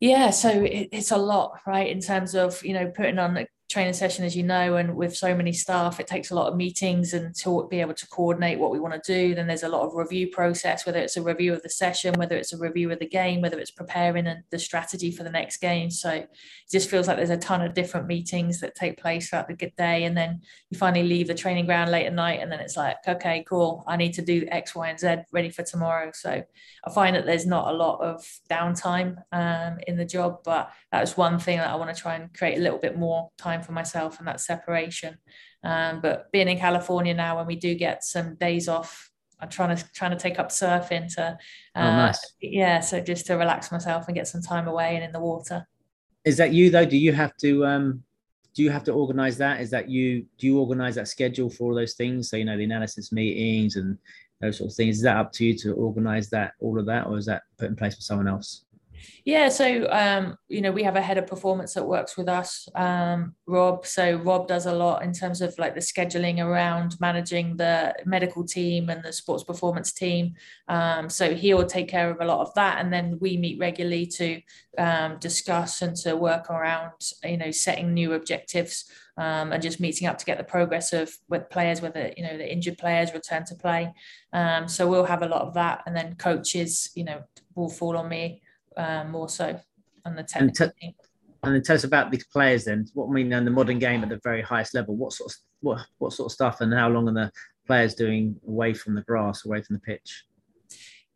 [SPEAKER 3] Yeah, so it, it's a lot, right? In terms of you know putting on training session, as you know, and with so many staff, it takes a lot of meetings and to be able to coordinate what we want to do. Then there's a lot of review process, whether it's a review of the session, whether it's a review of the game, whether it's preparing and the strategy for the next game. So it just feels like there's a ton of different meetings that take place throughout the day. And then you finally leave the training ground late at night, and then it's like, okay, cool, I need to do X, Y, and Z ready for tomorrow. So I find that there's not a lot of downtime um, in the job, but that's one thing that I want to try and create a little bit more time for myself and that separation. Um, but being in California now, when we do get some days off, I'm trying to trying to take up surfing to,
[SPEAKER 2] uh, oh, nice.
[SPEAKER 3] yeah, so just to relax myself and get some time away and in the water.
[SPEAKER 2] Is that you though? Do you have to um, do you have to organize that? Is that you? Do you organize that schedule for all those things? So you know the analysis meetings and those sort of things. Is that up to you to organize that all of that, or is that put in place for someone else?
[SPEAKER 3] Yeah, so um, you know, we have a head of performance that works with us, um, Rob. So Rob does a lot in terms of like the scheduling around managing the medical team and the sports performance team. Um, so he'll take care of a lot of that, and then we meet regularly to um, discuss and to work around, you know, setting new objectives um, and just meeting up to get the progress of with players, whether you know the injured players return to play. Um, so we'll have a lot of that, and then coaches, you know, will fall on me uh, more so on the technical and,
[SPEAKER 2] and then tell us about these players then. What I mean in the modern game at the very highest level. What sort of what what sort of stuff and how long are the players doing away from the grass, away from the pitch?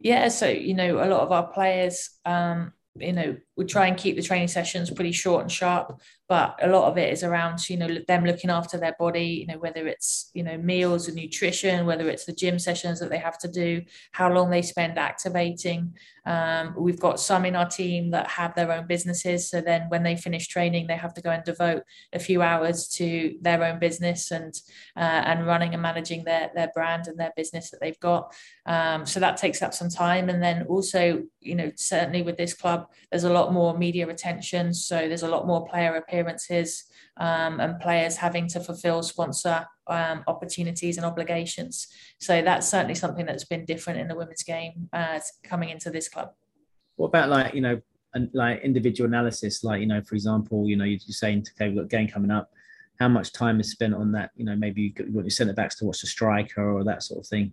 [SPEAKER 3] Yeah, so you know a lot of our players um, you know we try and keep the training sessions pretty short and sharp but a lot of it is around you know them looking after their body you know whether it's you know meals and nutrition whether it's the gym sessions that they have to do how long they spend activating um, we've got some in our team that have their own businesses. So then when they finish training they have to go and devote a few hours to their own business and uh, and running and managing their their brand and their business that they've got. Um, so that takes up some time. And then also you know certainly with this club there's a lot more media attention so there's a lot more player appearances um, and players having to fulfill sponsor um, opportunities and obligations. So that's certainly something that's been different in the women's game uh, coming into this club.
[SPEAKER 2] What about like you know, like individual analysis? Like you know, for example, you know, you're saying okay, we've got a game coming up. How much time is spent on that? You know, maybe you got your centre backs to watch the striker or that sort of thing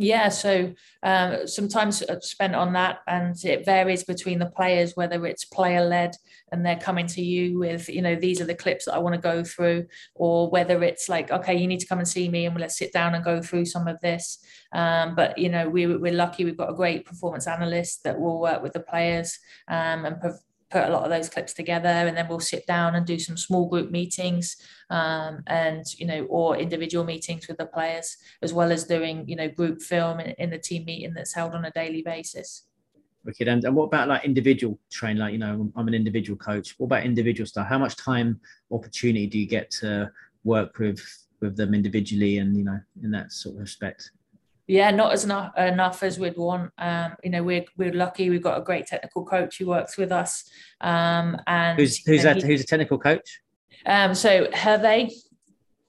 [SPEAKER 3] yeah so um, sometimes spent on that and it varies between the players whether it's player led and they're coming to you with you know these are the clips that i want to go through or whether it's like okay you need to come and see me and let's sit down and go through some of this. Um, but you know we, we're lucky we've got a great performance analyst that will work with the players um, and put a lot of those clips together and then we'll sit down and do some small group meetings um, and you know or individual meetings with the players as well as doing you know group film in, in the team meeting that's held on a daily basis.
[SPEAKER 2] Wicked. And, and what about like individual train like you know i'm an individual coach. What about individual stuff? How much time opportunity do you get to work with with them individually and you know in that sort of respect
[SPEAKER 3] yeah, not as enough, enough as we'd want. Um, you know, we're we're lucky. We've got a great technical coach who works with us. Um, and
[SPEAKER 2] who's who's that? Who's a technical coach?
[SPEAKER 3] Um, so Hervé. Right.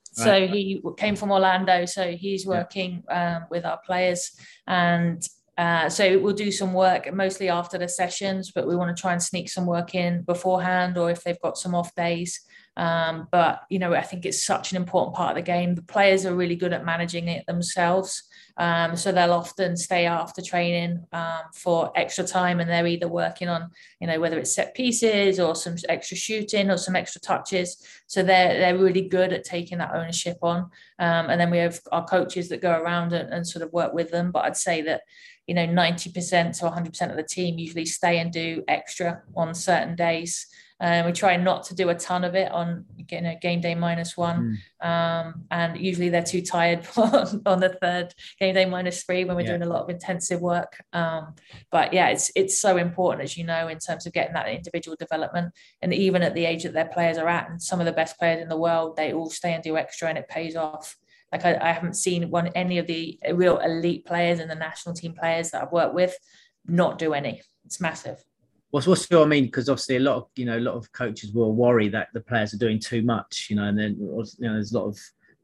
[SPEAKER 3] So he came from Orlando. So he's working yeah. um, with our players, and uh, so we'll do some work mostly after the sessions, but we want to try and sneak some work in beforehand, or if they've got some off days. Um, but you know, I think it's such an important part of the game. The players are really good at managing it themselves. Um, so they'll often stay after training um, for extra time, and they're either working on, you know, whether it's set pieces or some extra shooting or some extra touches. So they're they're really good at taking that ownership on. Um, and then we have our coaches that go around and, and sort of work with them. But I'd say that you know 90% to 100% of the team usually stay and do extra on certain days um, we try not to do a ton of it on you know, game day minus one. Mm. Um, and usually they're too tired on the third game day minus three when we're yeah. doing a lot of intensive work. Um, but yeah, it's it's so important, as you know, in terms of getting that individual development. And even at the age that their players are at, and some of the best players in the world, they all stay and do extra and it pays off. Like I, I haven't seen one any of the real elite players and the national team players that I've worked with not do any. It's massive.
[SPEAKER 2] What's what's your I mean? Because obviously a lot of you know a lot of coaches will worry that the players are doing too much, you know, and then you know there's a lot of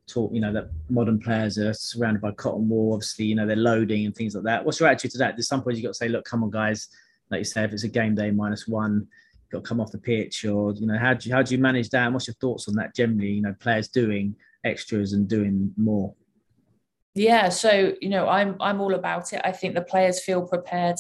[SPEAKER 2] talk, you know, that modern players are surrounded by cotton wool. Obviously, you know, they're loading and things like that. What's your attitude to that? There's some point you got to say, look, come on, guys. Like you say, if it's a game day minus one, got to come off the pitch, or you know, how do you, how do you manage that? And what's your thoughts on that generally? You know, players doing extras and doing more.
[SPEAKER 3] Yeah, so you know, I'm I'm all about it. I think the players feel prepared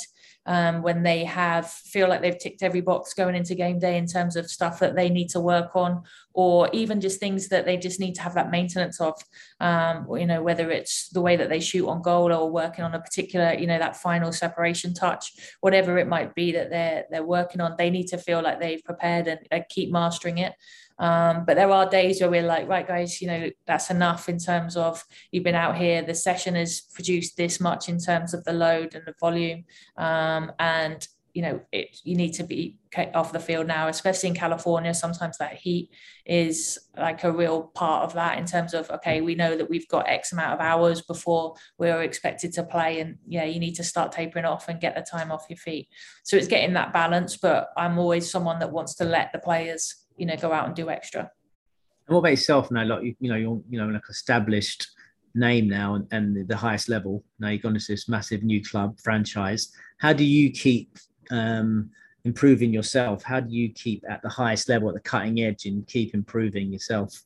[SPEAKER 3] um, when they have feel like they've ticked every box going into game day in terms of stuff that they need to work on, or even just things that they just need to have that maintenance of. Um, you know, whether it's the way that they shoot on goal or working on a particular, you know, that final separation touch, whatever it might be that they're they're working on, they need to feel like they've prepared and, keep mastering it. Um, but there are days where we're like, right, guys, you know, that's enough in terms of you've been out here. The session has produced this much in terms of the load and the volume, um, and you know, it you need to be off the field now, especially in California. Sometimes that heat is like a real part of that in terms of okay, we know that we've got X amount of hours before we're expected to play, and yeah, you need to start tapering off and get the time off your feet. So it's getting that balance. But I'm always someone that wants to let the players you know go out and do extra.
[SPEAKER 2] And what about yourself now? Like you, you know, you're you know like established name now and, and, the highest level. Now you've gone to this massive new club franchise. How do you keep um, improving yourself? How do you keep at the highest level, at the cutting edge, and keep improving yourself?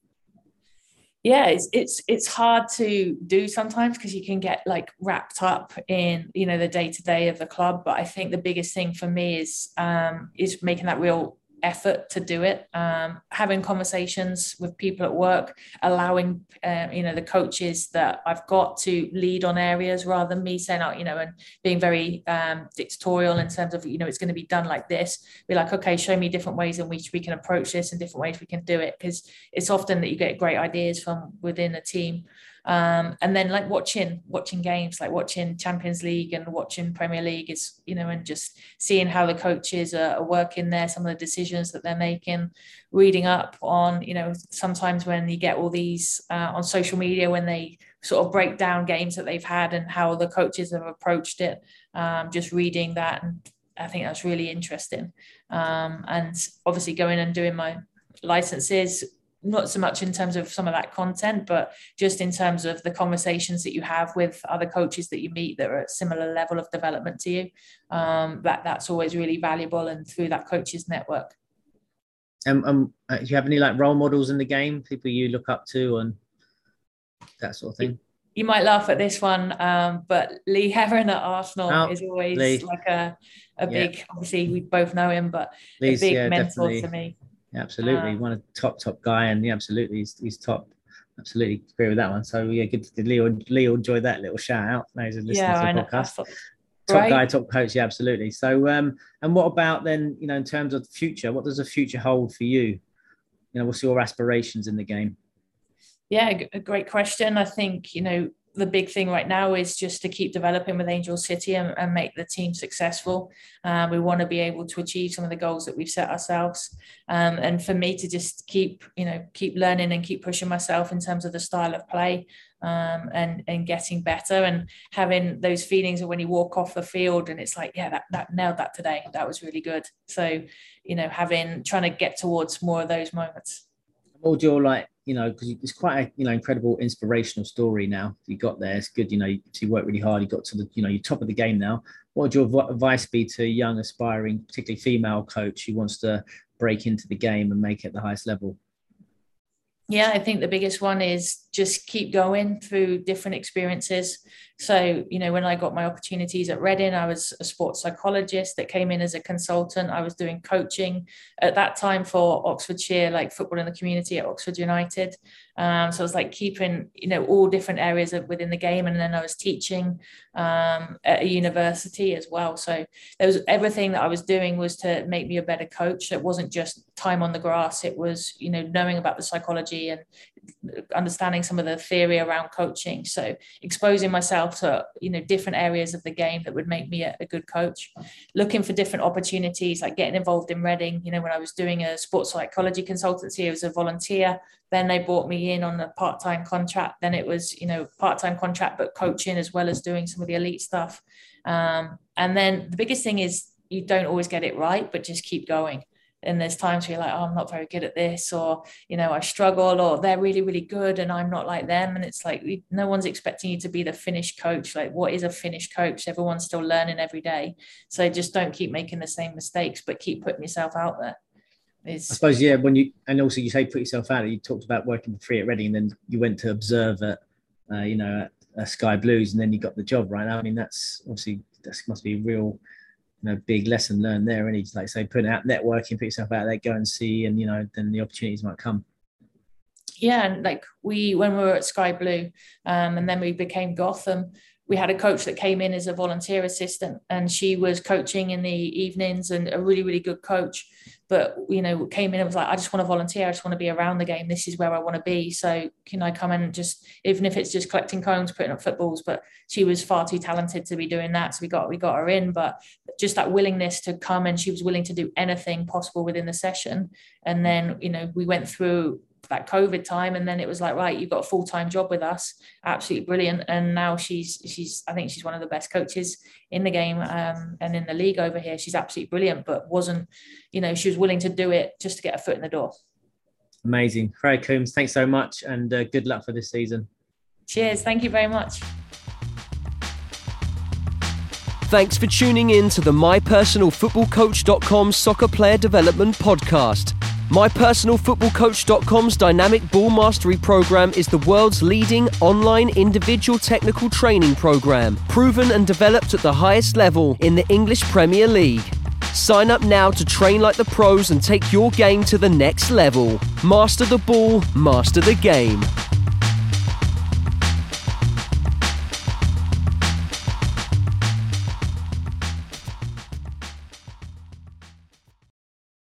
[SPEAKER 3] yeah it's it's it's hard to do sometimes because you can get like wrapped up in you know the day to day of the club but i think the biggest thing for me is um is making that real effort to do it. Um, having conversations with people at work allowing uh, you know the coaches that i've got to lead on areas rather than me saying out oh, you know and being very um, dictatorial in terms of you know it's going to be done like this. Be like okay show me different ways in which we can approach this and different ways we can do it. Because it's often that you get great ideas from within a team um, and then like watching watching games like watching champions league and watching premier league is you know and just seeing how the coaches are, are working there some of the decisions that they're making reading up on you know sometimes when you get all these uh, on social media when they sort of break down games that they've had and how the coaches have approached it um, just reading that and i think that's really interesting. Um, and obviously going and doing my licenses not so much in terms of some of that content, but just in terms of the conversations that you have with other coaches that you meet that are at similar level of development to you. Um, that that's always really valuable, and through that coaches network.
[SPEAKER 2] Um, um, uh, do you have any like role models in the game, people you look up to, and that sort of thing?
[SPEAKER 3] You might laugh at this one, um, but Lee Heron at Arsenal oh, is always Lee. like a a big. Yeah. Obviously, we both know him, but Lee's, a big yeah, mentor definitely. to me
[SPEAKER 2] absolutely. Um, One of top top guy, and yeah, absolutely, he's, he's top. Absolutely agree with that one. So yeah, good. Did Leo Leo enjoy that little shout out? Now he's listening yeah, to the podcast. Thought, top right? guy, top coach. Yeah, absolutely. So um, and what about then? You know, in terms of the future, what does the future hold for you? You know, what's your aspirations in the game?
[SPEAKER 3] Yeah, a great question. I think you know the big thing right now is just to keep developing with Angel City and, and make the team successful. Uh, we want to be able to achieve some of the goals that we've set ourselves, um, and for me to just keep, you know, keep learning and keep pushing myself in terms of the style of play, um, and and getting better and having those feelings of when you walk off the field and it's like, yeah, that that nailed that today. That was really good. So, you know, having trying to get towards more of those moments.
[SPEAKER 2] Your like you know, because it's quite a you know incredible inspirational story now. You got there, it's good. You know, you, you worked really hard. You got to the you know you're top of the game now. What would your advice be to a young, aspiring, particularly female coach who wants to break into the game and make it the highest level?
[SPEAKER 3] Yeah, I think the biggest one is just keep going through different experiences. So, you know, when I got my opportunities at Reading, I was a sports psychologist that came in as a consultant. I was doing coaching at that time for Oxfordshire, like football in the community at Oxford United. Um, so I was like keeping, you know, all different areas of within the game. And then I was teaching um, at a university as well. So there was everything that I was doing was to make me a better coach. It wasn't just time on the grass. It was, you know, knowing about the psychology and understanding some of the theory around coaching. So exposing myself to you know different areas of the game that would make me a, a, good coach. Looking for different opportunities, like getting involved in Reading. You know, when I was doing a sports psychology consultancy, I was a volunteer. Then they brought me in on a part-time contract. Then it was you know part-time contract, but coaching as well as doing some of the elite stuff. Um, and then the biggest thing is you don't always get it right, but just keep going and there's times where you're like, oh, I'm not very good at this, or you know, I struggle, or they're really, really good, and I'm not like them. And it's like no one's expecting you to be the finished coach. Like, what is a finished coach? Everyone's still learning every day. So just don't keep making the same mistakes, but keep putting yourself out there.
[SPEAKER 2] It's, I suppose, yeah. When you and also you say put yourself out. You talked about working for free at Reading, and then you went to observe at, uh, you know, at, at Sky Blues, and then you got the job. Right? I mean, that's obviously that must be real you know, big lesson learned there. And he's like say, putting out networking, put yourself out there, go and see, and you know, then the opportunities might come.
[SPEAKER 3] Yeah, and like we when we were at Sky Blue, um, and then we became Gotham. We had a coach that came in as a volunteer assistant, and she was coaching in the evenings, and a really, really good coach. But you know came in and was like i just want to volunteer. I just want to be around the game. This is where i want to be. So can i come in and just even if it's just collecting cones putting up footballs but she was far too talented to be doing that. So we got we got her in. But just that willingness to come and she was willing to do anything possible within the session. And then you know we went through that COVID time, and then it was like, right, you've got a full time job with us, absolutely brilliant. And now she's she's I think she's one of the best coaches in the game um, and in the league over here. She's absolutely brilliant, but wasn't, you know, she was willing to do it just to get a foot in the door.
[SPEAKER 2] Amazing, Freya Coombs. Thanks so much, and uh, good luck for this season.
[SPEAKER 3] Cheers. Thank you very much.
[SPEAKER 1] Thanks for tuning in to the MyPersonalFootballCoach.com Soccer Player Development Podcast. MyPersonalFootballCoach.com's Dynamic Ball Mastery program is the world's leading online individual technical training program, proven and developed at the highest level in the English Premier League. Sign up now to train like the pros and take your game to the next level. Master the ball, master the game.